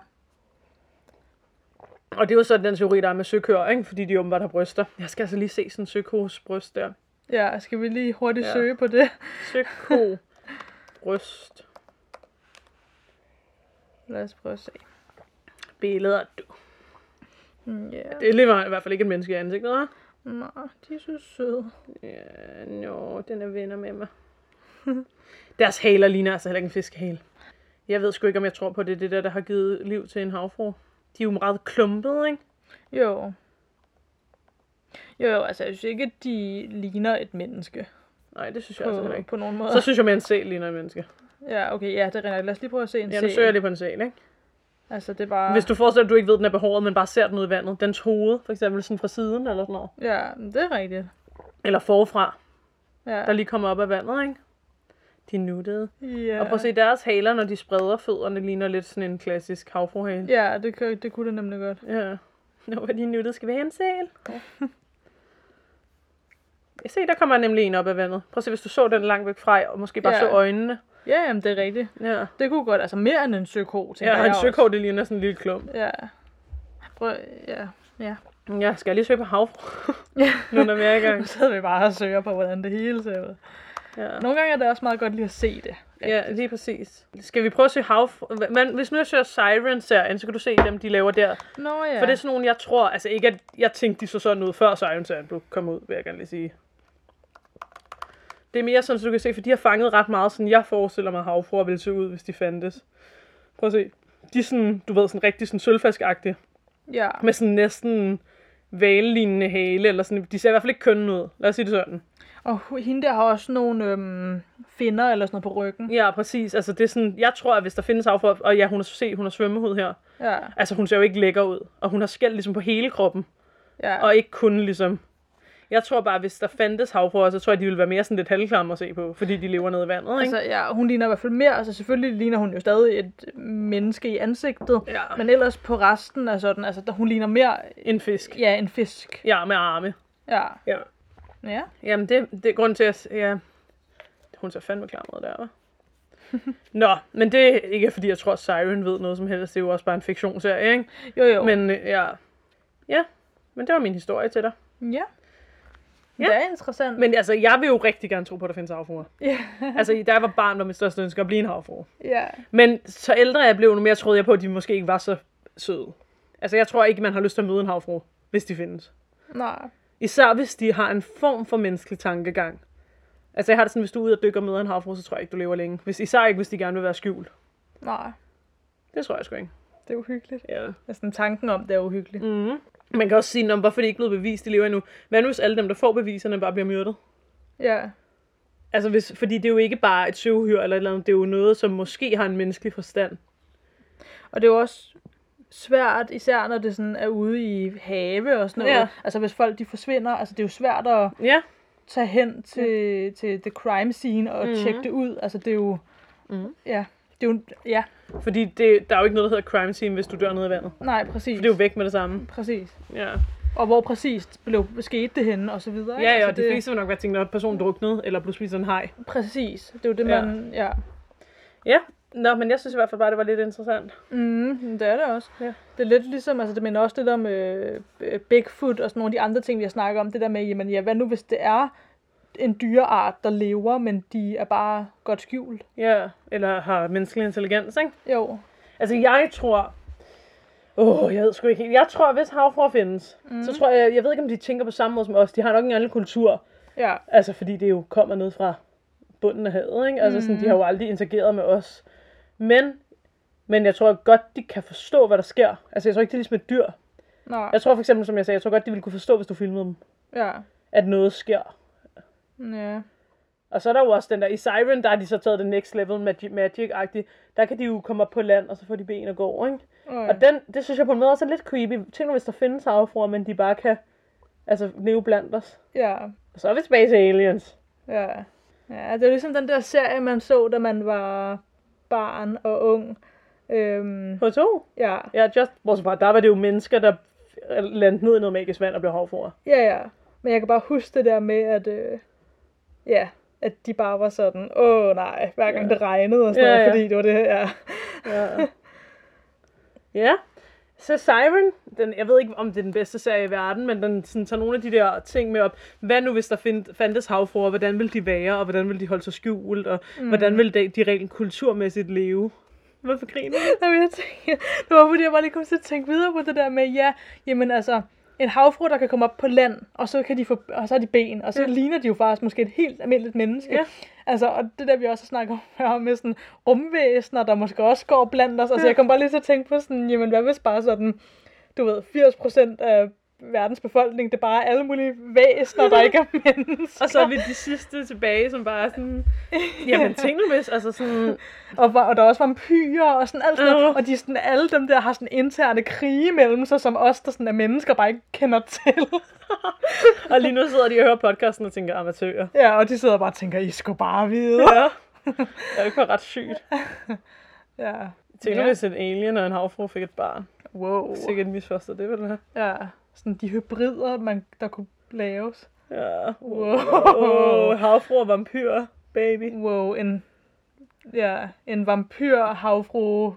Og det er jo så den teori, der er med søkøer, ikke? Fordi de åbenbart har bryster. Jeg skal altså lige se sådan en søkos bryst der. Ja, skal vi lige hurtigt ja. søge på det? Søko bryst Lad os prøve at se. billeder. Du. Mm, Ja, Det er meget, i hvert fald ikke et menneske i ansigtet, hva'? Nå, de er så søde. Ja, nå, den er venner med mig. Deres haler ligner altså heller ikke en fiskehale. Jeg ved sgu ikke, om jeg tror på det, det der, der har givet liv til en havfru. De er jo meget klumpede, ikke? Jo. Jo, jo, altså jeg synes ikke, at de ligner et menneske Nej, det synes jeg altså på, heller ikke. på nogen måde. Så synes jeg, at en sæl ligner et menneske. Ja, okay, ja, det er rigtigt. Lad os lige prøve at se en Ja, nu sæl. søger jeg lige på en sæl, ikke? Altså, det er bare... Hvis du forestiller dig, at du ikke ved, at den er behåret, men bare ser den ud i vandet. Dens hoved, for eksempel sådan fra siden eller sådan noget. Ja, det er rigtigt. Eller forfra, Ja. der lige kommer op af vandet, ikke? De er nuttede. ja. Og prøv at se, deres haler, når de spreder fødderne, ligner lidt sådan en klassisk havfruhale. Ja, det, det kunne det nemlig godt. Ja. Nå, hvor de nuttede. Skal vi have en sæl? Jeg se, der kommer nemlig en op af vandet. Prøv at se, hvis du så den langt væk fra, og måske bare Ja. så øjnene. Ja, jamen, det er rigtigt. Ja. Det kunne godt, altså mere end en søko, tænker Ja, og jeg en søkår, det ligner sådan en lille klump. Ja. Prøv, ja. Ja. Ja, skal jeg lige søge på havfru? Ja. nu når vi er i gang. Nu sidder vi bare og søger på, hvordan det hele ser ud. Ja. Nogle gange er det også meget godt lige at se det. Ja, lige præcis. Skal vi prøve at søge havfru? Men hvis nu jeg søger Siren-serien, så kan du se dem, de laver der. Nå ja. For det er sådan nogle, jeg tror, altså ikke at jeg tænkte, de så sådan ud, før Siren-serien blev kom ud, vil jeg gerne lige sige. Det er mere sådan, så du kan se, for de har fanget ret meget, sådan jeg forestiller mig, havfruer ville se ud, hvis de fandtes. Prøv at se. De er sådan, du ved, sådan rigtig sådan sølvfaskagtige, Ja. med sådan næsten valelignende hale, eller sådan, de ser i hvert fald ikke kønne ud. Lad os sige det sådan. Og hende der har også nogle øhm, finder eller sådan noget på ryggen. Ja, præcis. Altså, det er sådan, jeg tror, at hvis der findes havfruer, og ja, hun har se, hun har svømmehud her. Ja. Altså, hun ser jo ikke lækker ud, og hun har skæld ligesom på hele kroppen. Ja. Og ikke kun ligesom... Jeg tror bare, hvis der fandtes havfruer, så tror jeg, de ville være mere sådan lidt halvklamme at se på, fordi de lever nede i vandet, ikke? Altså, ja, hun ligner i hvert fald mere, altså selvfølgelig ligner hun jo stadig et menneske i ansigtet, ja, men ellers på resten er sådan, altså hun ligner mere, en fisk. ja, en fisk. Ja, med arme. Ja. Ja. Ja. Jamen, det, det er grund til at... Ja, hun ser fandme klam ud der, hva'? Nå, men det er ikke fordi, jeg tror, at Siren ved noget som helst. Det er jo også bare en fiktionsserie, ikke? Jo, jo. Men øh, ja, ja, men det var min historie til dig. ja. Ja. Det er interessant. Men altså, jeg vil jo rigtig gerne tro på, at der findes havfruer. Ja. altså, da jeg var barn, var mit største ønske at blive en havfrue. ja. Men så ældre jeg blev, nu mere troede jeg på, at de måske ikke var så søde. Altså, jeg tror ikke, man har lyst til at møde en havfru, hvis de findes. Nej. Især hvis de har en form for menneskelig tankegang. Altså, jeg har det sådan, hvis du er ude og dykker og møder en havfru, så tror jeg ikke, du lever længe. Hvis, især ikke, hvis de gerne vil være skjult. Nej. Det tror jeg sgu ikke. Det er uhyggeligt. Ja. Altså, tanken om det er uhyggeligt. Mm. Man kan også sige, om hvorfor det ikke er blevet bevist, de lever endnu. Hvad nu, hvis alle dem, der får beviserne, bare bliver myrdet? Ja. Altså, hvis, fordi det er jo ikke bare et søvhyr eller et eller andet, det er jo noget, som måske har en menneskelig forstand. Og det er jo også svært, især når det sådan er ude i have og sådan noget. Ja. Altså hvis folk de forsvinder, altså det er jo svært at Ja. tage hen til, til the crime scene og mm. tjekke det ud. Altså det er jo, Mhm. ja, det er jo, ja, Fordi det, der er jo ikke noget, der hedder crime scene, hvis du dør nede i vandet. nej, præcis. For det er jo væk med det samme. Præcis. Ja, Og hvor præcist blev skete det henne, og så videre. ikke? ja, ja altså, og de fleste vil nok være tænkt, at personen druknede, eller blev spist en haj. Præcis. Det er jo det, Ja. man, ja. Ja, Nå, men jeg synes i hvert fald bare, det var lidt interessant. Mm, det er det også. Ja. Det er lidt ligesom, altså det minder også det der med øh, Bigfoot og sådan nogle af de andre ting, vi har snakket om. Det der med, jamen ja, hvad nu hvis det er en dyreart, der lever, men de er bare godt skjult. Ja, eller har menneskelig intelligens, ikke? Jo. Altså, jeg tror... Åh, oh, jeg ved sgu ikke helt. Jeg tror, hvis havfruer findes, mm. så tror jeg... Jeg ved ikke, om de tænker på samme måde som os. De har nok en anden kultur. Ja. Altså, fordi det jo kommer ned fra bunden af havet, ikke? Altså, sådan, de har jo aldrig interageret med os. Men, men jeg tror godt, de kan forstå, hvad der sker. Altså, jeg tror ikke, det er ligesom et dyr. Nå. Jeg tror for eksempel, som jeg sagde, jeg tror godt, de ville kunne forstå, hvis du filmede dem, Ja. at noget sker. Ja. Og så er der jo også den der, i Siren, der har de så taget det next level magic, magic-agtigt. Der kan de jo komme op på land, og så får de ben og gå, ikke? Okay. Og den, det synes jeg på en måde også er lidt creepy. Tænk nu, hvis der findes havfruer, men de bare kan altså, leve blandt os. Ja. Og så er vi Space Aliens. Ja. Ja, det er ligesom den der serie, man så, da man var barn og ung. Øhm, H2? ja. Ja, just, bortset fra, der var det jo mennesker, der landte ned i noget magisk vand og blev havfruer. Ja, ja. Men jeg kan bare huske det der med, at, øh, ja, at de bare var sådan, åh nej, hver gang Ja. det regnede og sådan Ja, noget, ja. fordi det var det her. Ja. ja. Så Siren, den, jeg ved ikke, om det er den bedste serie i verden, men den sådan, tager nogle af de der ting med op. Hvad nu, hvis der find, fandtes havfruer? Hvordan ville de være, og hvordan ville de holde sig skjult? Og mm. hvordan ville de, de rent kulturmæssigt leve? Hvorfor griner du? Jamen, jeg tænker, det var fordi, jeg bare lige kom til at tænke videre på det der med, ja, jamen altså, en havfru, der kan komme op på land, og så, kan de få, og så har de ben, og så Ja. ligner de jo faktisk måske et helt almindeligt menneske. Ja. Altså, og det der, vi også har snakket om med sådan rumvæsener, der måske også går blandt os. Altså, Ja. jeg kom bare lige til at tænke på sådan, jamen, hvad hvis bare sådan, du ved, 80% af verdens befolkning, det er bare alle mulige væsener, der ikke er mennesker. Og så er vi de sidste tilbage, som bare er sådan... Jamen, tænk nu hvis, altså sådan... Og, og der er også vampyrer og sådan alt sådan noget. Og de er sådan, alle dem der har sådan interne krige mellem sig, som os, der sådan er mennesker, bare ikke kender til. Og lige nu sidder de og hører podcasten og tænker, amatører. ja, og de sidder bare og tænker, I skulle bare vide. Ja. Det er jo ikke ret sygt. Ja. Tænk nu, ja. hvis en alien og en havfru fik et barn. Wow. Sikkert misforstået, det have. Ja, sådan de hybrider, man, der kunne laves. Ja. Wow. Oh, havfru og vampyr, baby. Wow, en, ja, en vampyr havfru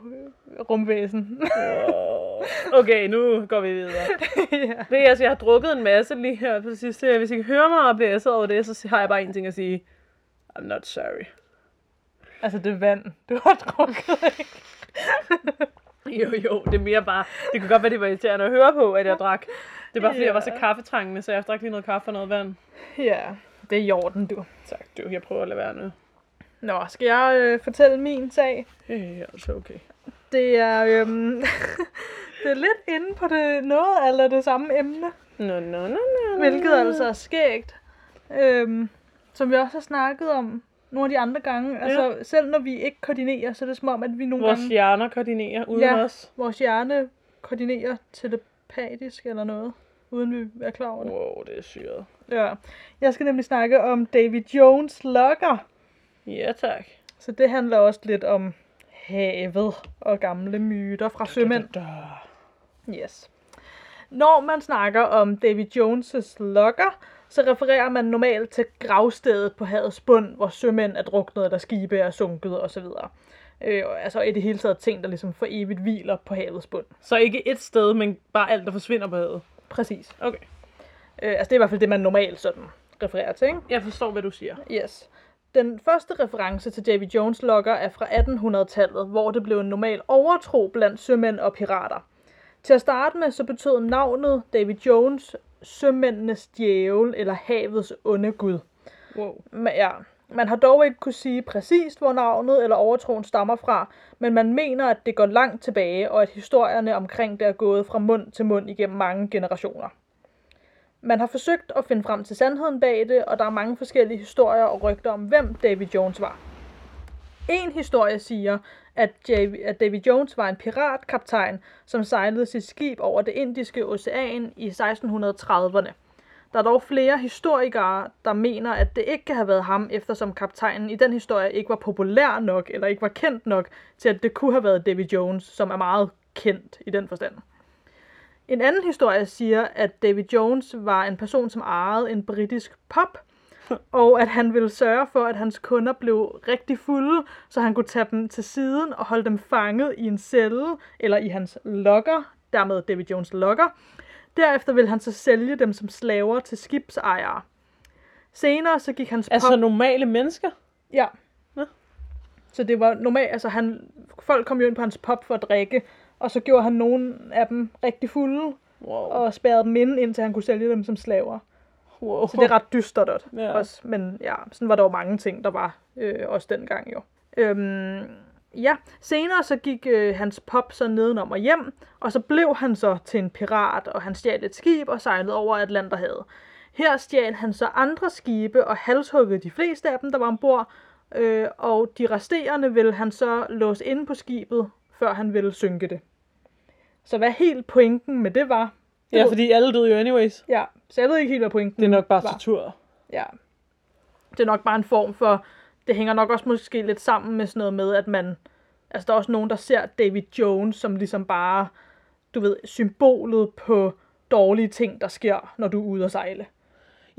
rumvæsen. Wow. Okay, nu går vi videre. ja. Det er, altså, jeg har drukket en masse lige her på sidste. Hvis I kan høre mig og bliver æsset over det, så har jeg bare en ting at sige. I'm not sorry. Altså, det er vand, du har drukket, ikke? Jo, jo, det er mere bare... Det kunne godt være, det var irriterende at høre på, at jeg drak. Det er bare, fordi jeg var så Ja. kaffetrængende, så jeg drak lige noget kaffe og noget vand. Ja, det er i orden, du. Tak, du. Jeg prøver at lade være nu. Nå, skal jeg øh, fortælle min sag? Det er altså okay. Det er, øhm, det er lidt inde på det noget eller det samme emne, Nå, nå, nå, nå. hvilket altså er skægt. Øhm, som vi også har snakket om nogle af de andre gange. Altså, selv når vi ikke koordinerer, så er det som om, at vi nogle Vores gange... hjerner koordinerer uden Ja. os. Vores hjerne koordinerer telepatisk eller noget, uden vi er klar over det. Wow, det er syret. Ja. Jeg skal nemlig snakke om David Jones logger. Ja, tak. Så det handler også lidt om havet og gamle myter fra sømænd. Da, da, da. Yes. Når man snakker om David Jones' logger, så refererer man normalt til gravstedet på havets bund, hvor sømænd er druknet eller skibe er sunket osv. Øh, altså i det hele taget ting, der ligesom for evigt hviler på havets bund. Så ikke et sted, men bare alt, der forsvinder på havet. Præcis. Okay. Øh, altså det er i hvert fald det, man normalt sådan refererer til, ikke? Jeg forstår, hvad du siger. Yes. Den første reference til Davy Jones logger er fra 1800-tallet, hvor det blev en normal overtro blandt sømænd og pirater. Til at starte med, så betød navnet Davy Jones sømændenes djævel eller havets onde gud. Wow. Men, ja, man har dog ikke kunne sige præcist, hvor navnet eller overtroen stammer fra, men man mener, at det går langt tilbage, og at historierne omkring det er gået fra mund til mund igennem mange generationer. Man har forsøgt at finde frem til sandheden bag det, og der er mange forskellige historier og rygter om, hvem Davy Jones var. En historie siger, at, Jav- at David Jones var en piratkaptajn, som sejlede sit skib over det indiske ocean i 1630'erne. Der er dog flere historikere, der mener, at det ikke kan have været ham, eftersom kaptajnen i den historie ikke var populær nok, eller ikke var kendt nok, til at det kunne have været David Jones, som er meget kendt i den forstand. En anden historie siger, at David Jones var en person, som ejede en britisk pop, og at han ville sørge for, at hans kunder blev rigtig fulde, så han kunne tage dem til siden og holde dem fanget i en celle, eller i hans lokker, dermed Davy Jones lokker. Derefter ville han så sælge dem som slaver til skibsejere. Senere så gik hans Altså pop... normale mennesker? Ja. Nå. Så det var normalt, altså han, folk kom jo ind på hans pop for at drikke, og så gjorde han nogle af dem rigtig fulde, Wow. og spærrede dem inde, indtil han kunne sælge dem som slaver. Wow. Så det er ret dystert. Ja. også. Men ja, sådan var der jo mange ting, der var øh, også dengang jo. Øhm, ja, senere så gik øh, hans pop så nedenom og hjem, og så blev han så til en pirat, og han stjal et skib og sejlede over Atlanterhavet. Her stjal han så andre skibe og halshuggede de fleste af dem, der var ombord, øh, og de resterende ville han så låse inde på skibet, før han ville synke det. Så hvad helt pointen med det var, det Ja, fordi alle døde jo anyways. ja, så jeg ved ikke helt, hvad pointen Det er nok bare var. tortur. Ja. Det er nok bare en form for, det hænger nok også måske lidt sammen med sådan noget med, at man, altså der er også nogen, der ser David Jones som ligesom bare, du ved, symbolet på dårlige ting, der sker, når du er ude at sejle.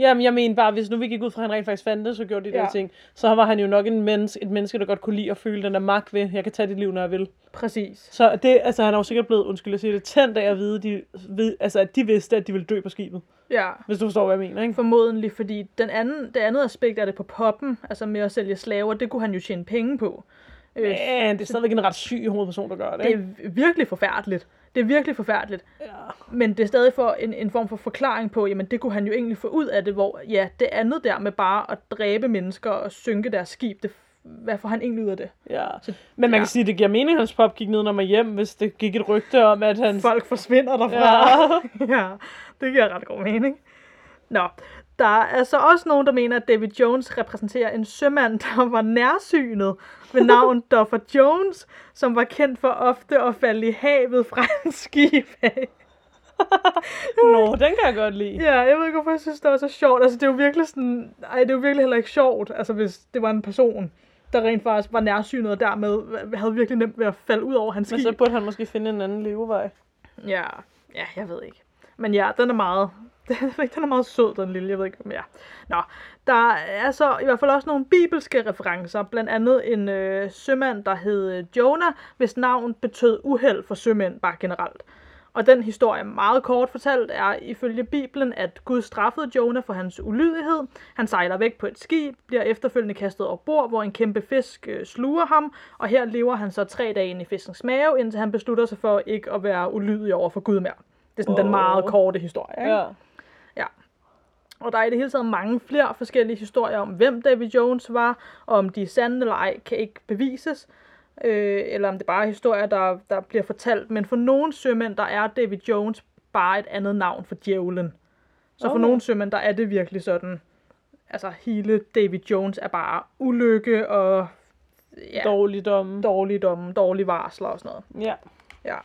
Jamen, jeg mener bare, hvis nu vi gik ud fra, at han rent faktisk fandt det, så gjorde de Ja. der ting, så var han jo nok en menneske, et menneske, der godt kunne lide at føle den der magt ved, jeg kan tage dit liv, når jeg vil. Præcis. Så det, altså, han er jo sikkert blevet, undskyld, jeg siger det, tændt af at vide, de, ved, altså, at de vidste, at de ville dø på skibet. Ja, Hvis du forstår, hvad jeg mener, ikke? formodentlig, fordi den anden, det andet aspekt af det på poppen, altså med at sælge slaver, det kunne han jo tjene penge på. Øh, Men det er stadigvæk en ret syg hovedperson, der gør det, det ikke? er virkelig forfærdeligt. Det er virkelig forfærdeligt. Ja. Men det er stadig for en, en form for forklaring på, jamen det kunne han jo egentlig få ud af det, hvor ja, det andet der med bare at dræbe mennesker og synke deres skib, det, hvad får han egentlig ud af det? ja. Men man ja. kan sige, at det giver mening, at hans pop gik ned, når man hjem, hvis det gik et rygte om, at han... Folk forsvinder derfra. Ja. ja, det giver ret god mening. Nå, der er så også nogen, der mener, at David Jones repræsenterer en sømand, der var nærsynet ved navn Duffer Jones, som var kendt for ofte at falde i havet fra en skib af. Nå, den kan jeg godt lide. Ja, jeg ved ikke, hvorfor jeg synes, det var så sjovt. Altså, det er jo virkelig sådan... Ej, det er jo virkelig heller ikke sjovt, altså, hvis det var en person, der rent faktisk var nærsynet, og dermed havde virkelig nemt ved at falde ud over hans Men skib. så burde han måske finde en anden levevej. Ja, ja, jeg ved ikke. Men ja, den er meget... Den er meget sød, den lille. Jeg ved ikke, om jeg... Nå, der er så i hvert fald også nogle bibelske referencer. Blandt andet en øh, sømand, der hed øh, Jonah, hvis navn betød uheld for sømænd bare generelt. Og den historie, meget kort fortalt, er ifølge Bibelen, at Gud straffede Jonah for hans ulydighed. Han sejler væk på et skib, bliver efterfølgende kastet over bord, hvor en kæmpe fisk øh, sluger ham, og her lever han så tre dage inde i fiskens mave, indtil han beslutter sig for ikke at være ulydig over for Gud mere. Det er sådan oh. den meget korte historie. Ikke? Ja. Og der er i det hele taget mange flere forskellige historier om, hvem David Jones var, og om de er sande eller ej, kan ikke bevises. Øh, eller om det bare er historier, der, der bliver fortalt. Men for nogle sømænd, der er David Jones bare et andet navn for djævlen. Så for Okay. nogle sømænd, der er det virkelig sådan, altså hele David Jones er bare ulykke og ja, Dårligdom. dårligdom, dårlige varsler og sådan noget. Ja. Ja.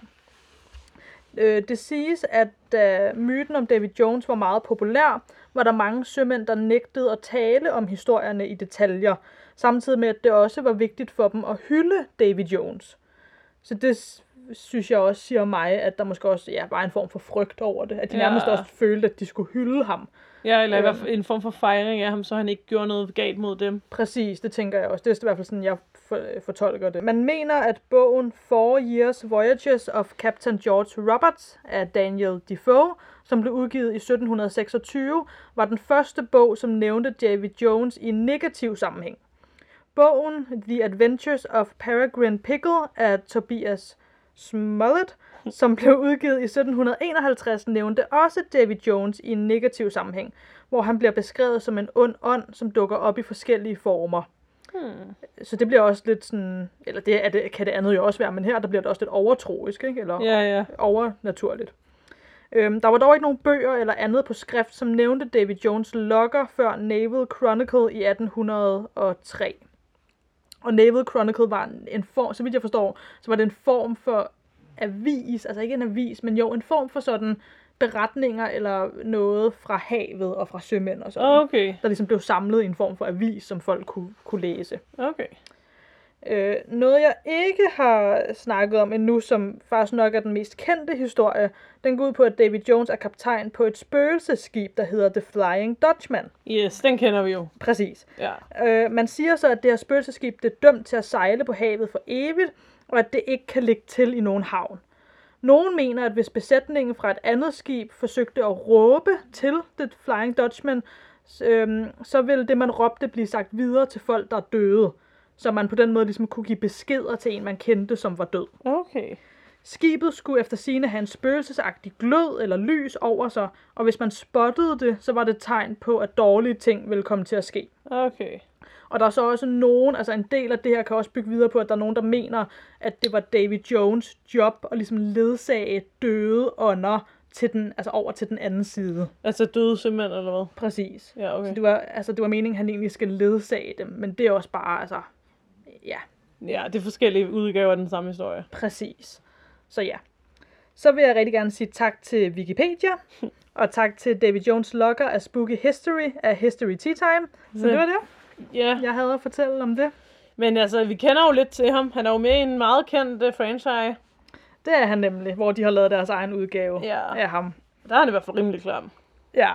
Øh, det siges, at da myten om David Jones var meget populær, var der mange sømænd, der nægtede at tale om historierne i detaljer, samtidig med, at det også var vigtigt for dem at hylde David Jones. Så det synes jeg også siger mig, at der måske også ja, var en form for frygt over det. At de Ja. nærmest også følte, at de skulle hylde ham. Ja, eller i Øhm. hvert fald en form for fejring af ham, så han ikke gjorde noget galt mod dem. Præcis, det tænker jeg også. Det er i hvert fald sådan, jeg for, fortolker det. Man mener, at bogen Four Years Voyages of Captain George Roberts af Daniel Defoe, som blev udgivet i 1726, var den første bog, som nævnte David Jones i en negativ sammenhæng. Bogen The Adventures of Peregrine Pickle af Tobias Smollett, som blev udgivet i 1751, nævnte også David Jones i en negativ sammenhæng, hvor han bliver beskrevet som en ond ånd, som dukker op i forskellige former. Hmm. Så det bliver også lidt sådan, eller det, er det kan det andet jo også være, men her der bliver det også lidt overtroisk, ikke? eller Ja, ja. overnaturligt. Øhm, der var dog ikke nogen bøger eller andet på skrift, som nævnte David Jones logger før Naval Chronicle i 1803. Og Naval Chronicle var en, form, så vidt jeg forstår, så var det en form for avis, altså ikke en avis, men jo en form for sådan beretninger eller noget fra havet og fra sømænd og sådan, Okay, der ligesom blev samlet i en form for avis, som folk kunne, kunne læse. okay. Øh, noget jeg ikke har snakket om endnu, som faktisk nok er den mest kendte historie, den går ud på, at David Jones er kaptajn på et spøgelsesskib, der hedder The Flying Dutchman. Yes, den kender vi jo. Præcis. Ja. Øh, man siger så, at det her spøgelsesskib det er dømt til at sejle på havet for evigt, og at det ikke kan ligge til i nogen havn. Nogen mener, at hvis besætningen fra et andet skib forsøgte at råbe til The Flying Dutchman, øhm, så vil det, man råbte, blive sagt videre til folk, der er døde. Så man på den måde ligesom kunne give beskeder til en, man kendte, som var død. Okay. Skibet skulle efter sigende have en spøgelsesagtig glød eller lys over sig, og hvis man spottede det, så var det et tegn på, at dårlige ting ville komme til at ske. Okay. Og der er så også nogen, altså en del af det her kan også bygge videre på, at der er nogen, der mener, at det var David Jones job at ligesom ledsage døde ånder til den, altså over til den anden side. Altså døde simpelthen, eller hvad? Præcis. Ja, Så okay. det var, altså, det var meningen, at han egentlig skal ledsage dem, men det er også bare, altså, ja, Ja, det er forskellige udgaver af den samme historie. præcis. Så ja. Så vil jeg rigtig gerne sige tak til Wikipedia, og tak til David Jones logger af Spooky History af History Tea Time. Så Ja. det var det, Ja, jeg havde at fortælle om det. men altså, vi kender jo lidt til ham. Han er jo med i en meget kendt uh, franchise. Det er han nemlig, hvor de har lavet deres egen udgave Ja. af ham. Der er han i hvert fald rimelig klam. Ja,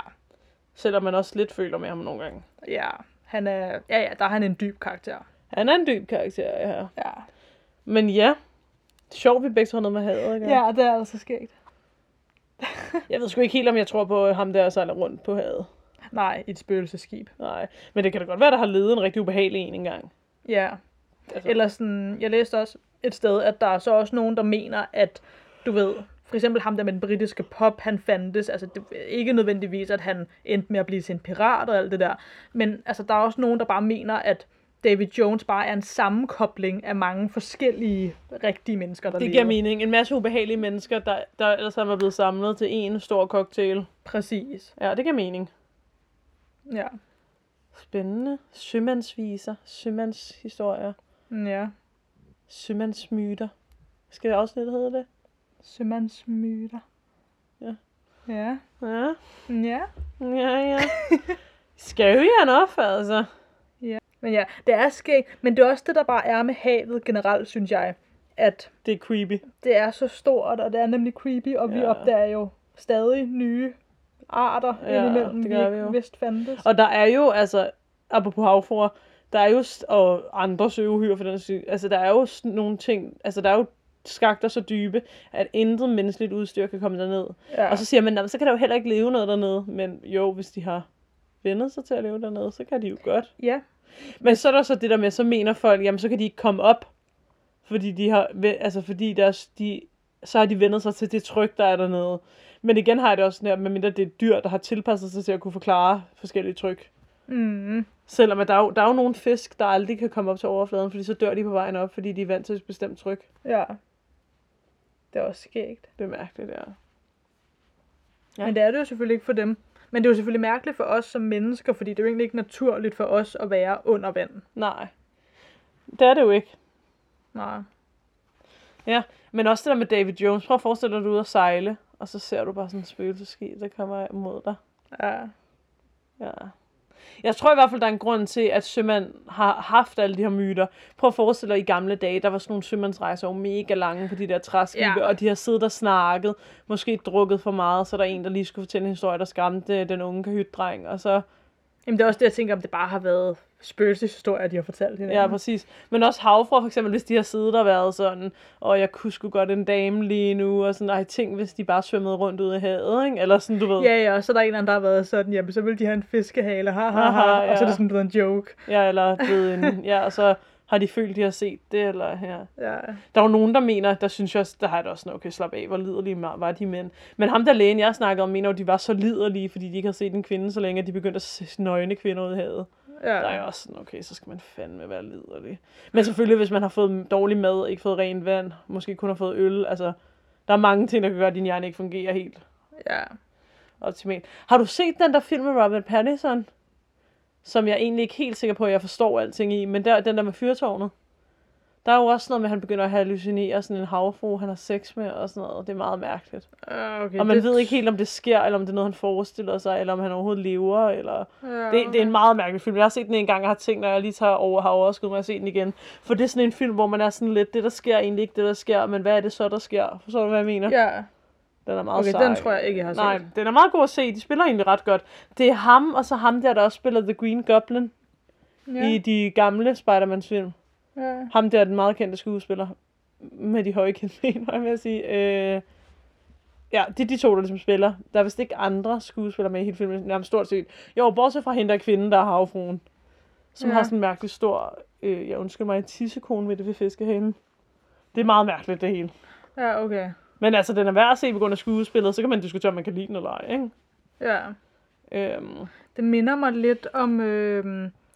Selvom man også lidt føler med ham nogle gange. ja. Han er, ja, ja, der er han en dyb karakter. Han er en dyb karakter, ja. Ja, Men ja, sjovt, vi begge har noget med hadet, ikke? ja det er altså sket. Jeg ved sgu ikke helt, om jeg tror på ham der sejler rundt på havet. Nej, i et spøgelseskib. Nej, men det kan da godt være, der har levet en rigtig ubehagelig en engang. Ja, Altså, Eller sådan, jeg læste også et sted, at der er så også nogen, der mener, at du ved, for eksempel ham der med den britiske pop, han fandtes, altså det, ikke nødvendigvis, at han endte med at blive til en pirat og alt det der, men altså der er også nogen, der bare mener, at David Jones bare er en sammenkobling af mange forskellige rigtige mennesker, der det lever. giver mening. En masse ubehagelige mennesker, der, der ellers er blevet samlet til en stor cocktail. Præcis. Ja, det giver mening. Ja. Spændende. Sømandsviser. Sømandshistorier. Ja. Sømandsmyter. Skal det afsnit hedde det? Sømandsmyter. Ja. Ja. Ja, Ja. ja, ja. Scary enough, altså. Men ja, det er skægt, men det er også det, der bare er med havet generelt, synes jeg. At Det er creepy. det er så stort, og det er nemlig creepy, og vi Ja. opdager jo stadig nye arter Ja, indimellem, det vi vi jo. vidste fandtes. Og der er jo, altså, apropos havfruer, der er jo, og andre søuhyre for den syg, altså der er jo nogle ting, altså der er jo skakter så dybe, at intet menneskeligt udstyr kan komme derned. ja. Og så siger man, "Nå, men så kan der jo heller ikke leve noget dernede. Men jo, hvis de har vendet sig til at leve dernede, så kan de jo godt. ja, Men så er der så det der med, så mener folk, jamen så kan de ikke komme op, fordi de har, altså fordi deres, de, så har de vendet sig til det tryk, der er dernede. Men igen har jeg det også sådan her, medmindre det er et dyr, der har tilpasset sig til at kunne forklare forskellige tryk. mm, Selvom at der, er der er jo nogle fisk, der aldrig kan komme op til overfladen, fordi så dør de på vejen op, fordi de er vant til et bestemt tryk. ja. Det er også skægt. Det er mærkeligt. Ja. Ja. Men det er det jo selvfølgelig ikke for dem. Men det er jo selvfølgelig mærkeligt for os som mennesker, fordi det er jo egentlig ikke naturligt for os at være under vand. Nej. Det er det jo ikke. Nej. Ja, men også det der med David Jones. Prøv at forestille dig, at du er ude at sejle, og så ser du bare sådan en spøgelseskib, der kommer mod dig. Ja. Ja. Jeg tror i hvert fald, der er en grund til, at sømand har haft alle de her myter. Prøv at forestille dig, i gamle dage, der var sådan nogle sømandsrejser jo mega lange på de der træskibe, Ja. og de har siddet og snakket, måske drukket for meget, så er der en, der lige skulle fortælle en historie, der skræmte den unge kahytdreng, og så Jamen det er også det, jeg tænker, om det bare har været spøgelseshistorier, de har fortalt hinanden. Ja, præcis. Men også havfruer, for eksempel, hvis de har siddet og været sådan, og jeg kunne sgu godt en dame lige nu, og sådan, ej, tænk, hvis de bare svømmede rundt ud i havet, ikke? Eller sådan, du ved. Ja, ja, og så er der en eller anden, der har været sådan, jamen så vil de have en fiskehale, ha, ha, ha, Aha, og så er ja. det sådan, du ved, en joke. Ja, eller ved, en, ja, og så har de følt, de har set det, eller ja. Ja, Der er jo nogen, der mener, der synes jeg også, der har jeg det også sådan, okay, slap af, hvor liderlige var de mænd. Men ham der lægen, jeg snakkede om, mener jo, de var så liderlige, fordi de ikke har set en kvinde så længe, at de begyndte at se nøgne kvinder ud i havet. ja. Der er jeg også sådan, okay, så skal man fandme være liderlig. Men selvfølgelig, hvis man har fået dårlig mad, ikke fået rent vand, måske kun har fået øl, altså, der er mange ting, der kan gøre, at din hjerne ikke fungerer helt ja. optimalt. Har du set den der film med Robert Pattinson? Som jeg egentlig ikke helt sikker på, at jeg forstår alting i, men der, den der med fyrtårnet. Der er jo også noget med, at han begynder at hallucinere sådan en havfru, han har sex med og sådan noget. Det er meget mærkeligt. Uh, okay, Og man det... ved ikke helt, om det sker, eller om det er noget, han forestiller sig, eller om han overhovedet lever, eller... Ja, Det, det er en meget mærkelig film. Jeg har set den en gang, og har tænkt, når jeg lige tager over, har overskud mig at se den igen. For det er sådan en film, hvor man er sådan lidt, det der sker er egentlig ikke det, der sker, men hvad er det så, der sker? Forstår du, hvad jeg mener? Ja, Den er meget okay, sej. den tror jeg ikke, jeg har set. Nej, den er meget god at se. De spiller egentlig ret godt. Det er ham, og så ham der, der også spiller The Green Goblin ja. i de gamle Spider-Man film. ja. Ham der er den meget kendte skuespiller med de høje hvad vil jeg sige. Øh, Ja, det er de to, der ligesom spiller. Der er vist ikke andre skuespillere med i hele filmen, nærmest stort set. Jo, bortset fra hende der er kvinden, der er havfruen. Som Ja. har sådan en mærkelig stor, øh, jeg undskyld mig, en tissekone ved det ved fiskehalen. Det er meget mærkeligt, det hele. Ja, okay. Men altså, den er værd at se på grund af skuespillet, så kan man diskutere, om man kan lide den eller ej, ikke? Ja. Øhm, Det minder mig lidt om... Øh,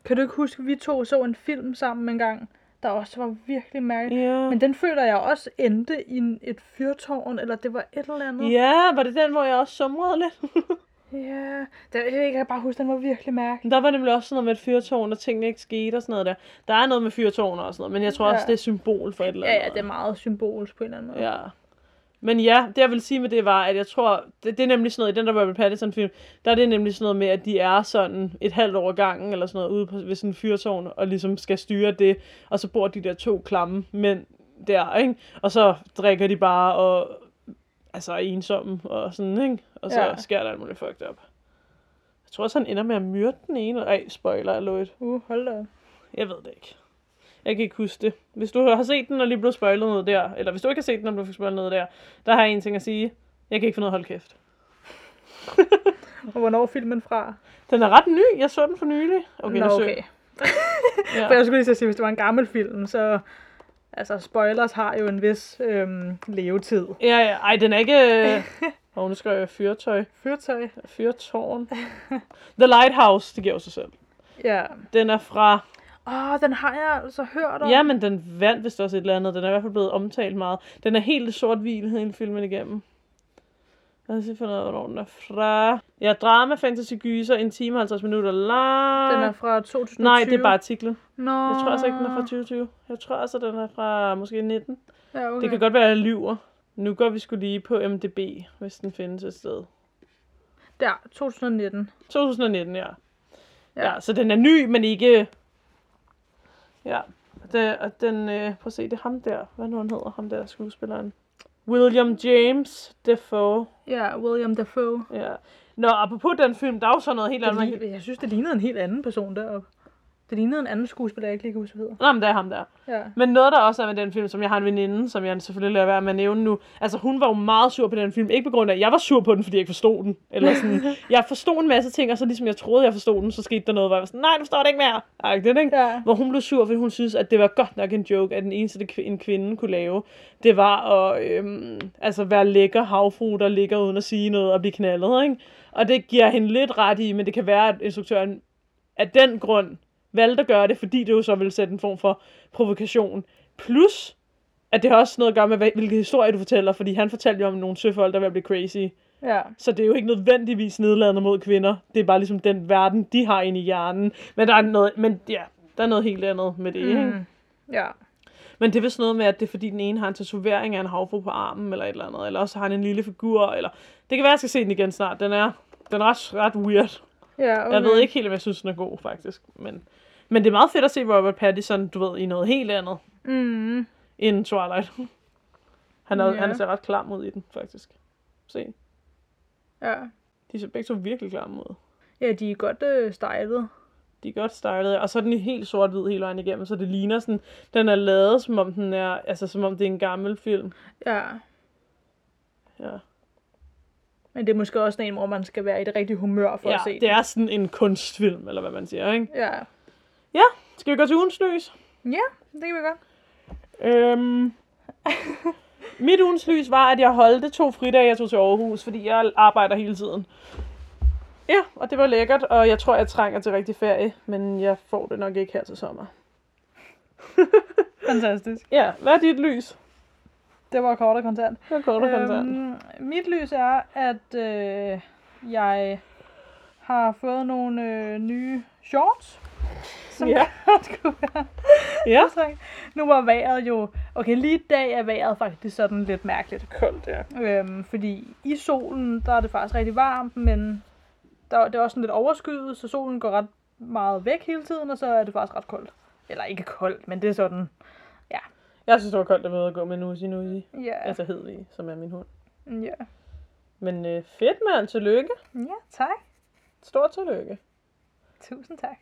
kan du ikke huske, vi to så en film sammen en gang, der også var virkelig mærkelig? ja. Men den føler jeg også endte i en- et fyrtårn, eller det var et eller andet. Ja, var det den, hvor jeg også sumrede lidt? Ja, det, jeg, jeg kan bare huske, den var virkelig mærkelig. der var nemlig også sådan noget med et fyrtårn, og tingene ikke skete og sådan noget der. Der er noget med fyrtårn og sådan noget, men jeg tror Ja. også, det er symbol for et eller Ja, andet. ja, det er meget symbolsk på en eller anden måde. Ja. Men ja, det jeg vil sige med det var, at jeg tror, det, det er nemlig sådan noget, i den der Robert Pattinson film, der er det nemlig sådan noget med, at de er sådan et halvt år gangen, eller sådan noget, ude på, ved sådan en fyrtårn, og ligesom skal styre det, og så bor de der to klamme mænd der, ikke? Og så drikker de bare, og altså er ensomme, og sådan, ikke? Og så Ja. sker der alt muligt fucked up. Jeg tror også, han ender med at myrde den ene. Ej, spoiler alert. Uh, hold da. Jeg ved det ikke. Jeg kan ikke huske det. Hvis du har set den og lige blevet spoilet noget der, eller hvis du ikke har set den og blevet spoilet noget der, der har jeg en ting at sige. Jeg kan ikke finde noget at holde kæft. Og hvornår er filmen fra? Den er ret ny. Jeg så den for nylig. Okay, Nå, okay. Ja. For jeg skulle lige sige, hvis det var en gammel film, så... Altså, spoilers har jo en vis øhm, levetid. ja, ja. Ej, den er ikke... oh, nu skriver jeg fyrtøj. Fyrtøj. Fyrtårn. The Lighthouse, det giver jo sig selv. Ja. Den er fra... Åh, oh, den har jeg altså hørt om. Ja, men den vandt vist også et eller andet. Den er i hvert fald blevet omtalt meget. Den er helt sort-hvid hele filmen igennem. Lad os se for noget, hvornår den er fra. Ja, drama, fantasy, gyser, en time og 50 minutter lang. Den er fra 2020. Nej, det er bare artiklen. Nå. Jeg tror altså ikke, den er fra 2020. Jeg tror altså, den er fra måske 19. Ja, okay. Det kan godt være, at jeg lyver. Nu går vi skulle lige på MDB, hvis den findes et sted. Der, 2019. 2019, ja. Ja. Ja, så den er ny, men ikke... Ja, det, og den... Øh, prøv at se, det er ham der. Hvad nu han hedder, ham der skuespilleren? William James Defoe. Ja, William Dafoe. Ja. Nå, apropos den film, der er jo sådan noget helt Det andet. jeg synes, det lignede en helt anden person deroppe. Det lignede en anden skuespiller, jeg ikke lige kan huske, hedder. Nå, men det er ham der. Ja. Men noget, der også er med den film, som jeg har en veninde, som jeg selvfølgelig lader være med at nævne nu. Altså, hun var jo meget sur på den film. Ikke på grund af, at jeg var sur på den, fordi jeg ikke forstod den. Eller sådan, jeg forstod en masse ting, og så ligesom jeg troede, jeg forstod den, så skete der noget, hvor jeg var sådan, nej, du forstår det ikke mere. Ej, det, ikke? Ja. Hvor hun blev sur, fordi hun synes, at det var godt nok en joke, at den eneste, det en kvinde kunne lave, det var at øhm, altså være lækker havfru, der ligger uden at sige noget og blive knaldet. Ikke? Og det giver hende lidt ret i, men det kan være, at instruktøren af den grund valgte at gøre det, fordi det jo så ville sætte en form for provokation. Plus, at det har også noget at gøre med, hvilke historie du fortæller, fordi han fortalte jo om nogle søfolk, der var blive crazy. Ja. Så det er jo ikke nødvendigvis nedladende mod kvinder. Det er bare ligesom den verden, de har inde i hjernen. Men der er noget, men ja, der er noget helt andet med det, mm. ikke? Ja. Men det er vist noget med, at det er fordi den ene har en tatovering af en havfru på armen, eller et eller andet. Eller også har han en lille figur, eller... Det kan være, at jeg skal se den igen snart. Den er, den er ret, ret weird. Ja, okay. Jeg ved ikke helt, om jeg synes, den er god, faktisk. Men, men det er meget fedt at se Robert Pattinson, du ved, i noget helt andet Mm. end Twilight. Han, er, ja. han ser ret klam ud i den, faktisk. Se, Ja. de ser begge to virkelig klamme ud. Ja, de er godt øh, stylet. De er godt stylet, og så er den helt sort-hvid hele vejen igennem, så det ligner sådan, den er lavet, som om den er, altså som om det er en gammel film. Ja. Ja, Men det er måske også en, hvor man skal være i det rigtige humør for ja at se det er sådan en kunstfilm, eller hvad man siger, ikke? Ja. Skal vi gå til ugens lys? Ja, det kan vi godt. Øhm, mit ugens lys var, at jeg holdte to fridage, jeg tog til Aarhus, fordi jeg arbejder hele tiden. Ja, og det var lækkert, og jeg tror, jeg trænger til rigtig ferie, men jeg får det nok ikke her til sommer. Fantastisk. Ja, hvad er dit lys? Det var kort og kontant. Det er kort og kontant. Øhm, mit lys er, at øh, jeg har fået nogle øh, nye shorts. Som Ja. godt kunne være Ja. Nu var vejret jo... Okay, lige i dag er vejret faktisk sådan lidt mærkeligt. Koldt, ja. Øhm, fordi i solen, der er det faktisk rigtig varmt, men der, det er også sådan lidt overskyet, så solen går ret meget væk hele tiden, og så er det faktisk ret koldt. Eller ikke koldt, men det er sådan, Jeg synes, det var koldt at være og gå med Nusi Nusi. ja, Altså Hedvig, som er min hund. ja, Men øh, fedt, mand. Tillykke. ja, tak. Stort tillykke. Tusind tak.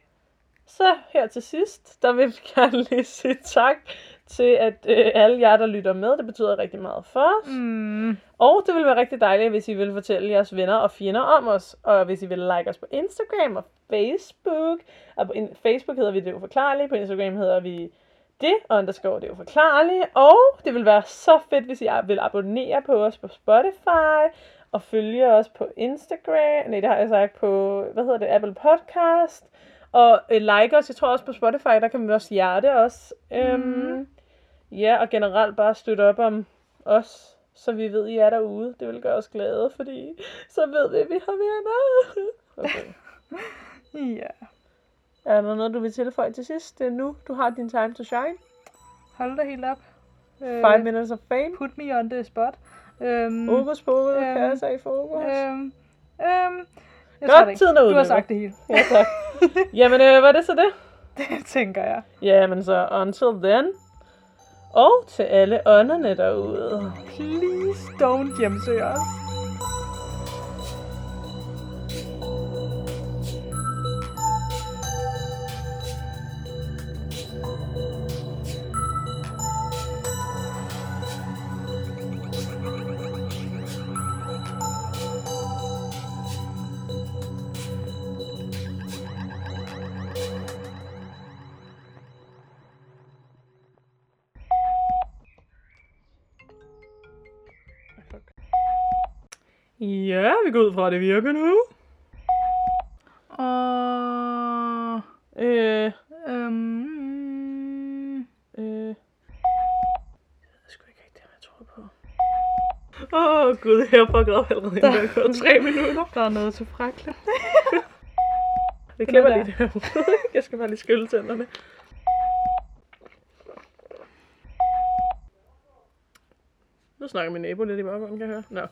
Så her til sidst, der vil vi gerne lige sige tak til at øh, alle jer, der lytter med. Det betyder rigtig meget for os. Mm. Og det ville være rigtig dejligt, hvis I ville fortælle jeres venner og fjender om os. Og hvis I vil like os på Instagram og Facebook. Og på in- Facebook hedder vi Det Uforklarlige. På Instagram hedder vi det, og underscore Det Uforklarlige. Og det vil være så fedt, hvis I vil abonnere på os på Spotify. Og følge os på Instagram. Nej, det har jeg sagt på, hvad hedder det, Apple Podcast. Og øh, like os. Jeg tror også på Spotify, der kan man også hjerte os. Øhm, ja, og generelt bare støtte op om os, så vi ved, I er derude. Det vil gøre os glade, fordi så ved vi, at vi har venner. Okay. Ja. Er der noget, du vil tilføje til sidst? Det er nu, du har din time to shine. Hold da helt op. Øh, Five minutes of fame. Put me on the spot. Øhm, Fokus, fokus, øhm, kasser i fokus. øhm, øhm, jeg Godt, tror det ikke. tiden er Du har sagt det hele. Ja, tak. Jamen, øh, var det så det? Det tænker jeg. Jamen så, until then. Og til alle ånderne derude. Please don't hjemsøge os. Vi går ud fra, at det virker nu. Og... Øh, Øhm, øh. Åh, oh, gud, jeg har fucket op allerede, inden der er gået tre minutter. der er noget til frakle. Vi klipper lige det her. Jeg skal bare lige skylle tænderne. Nu snakker min nabo lidt i baggrunden, kan jeg høre. Nå.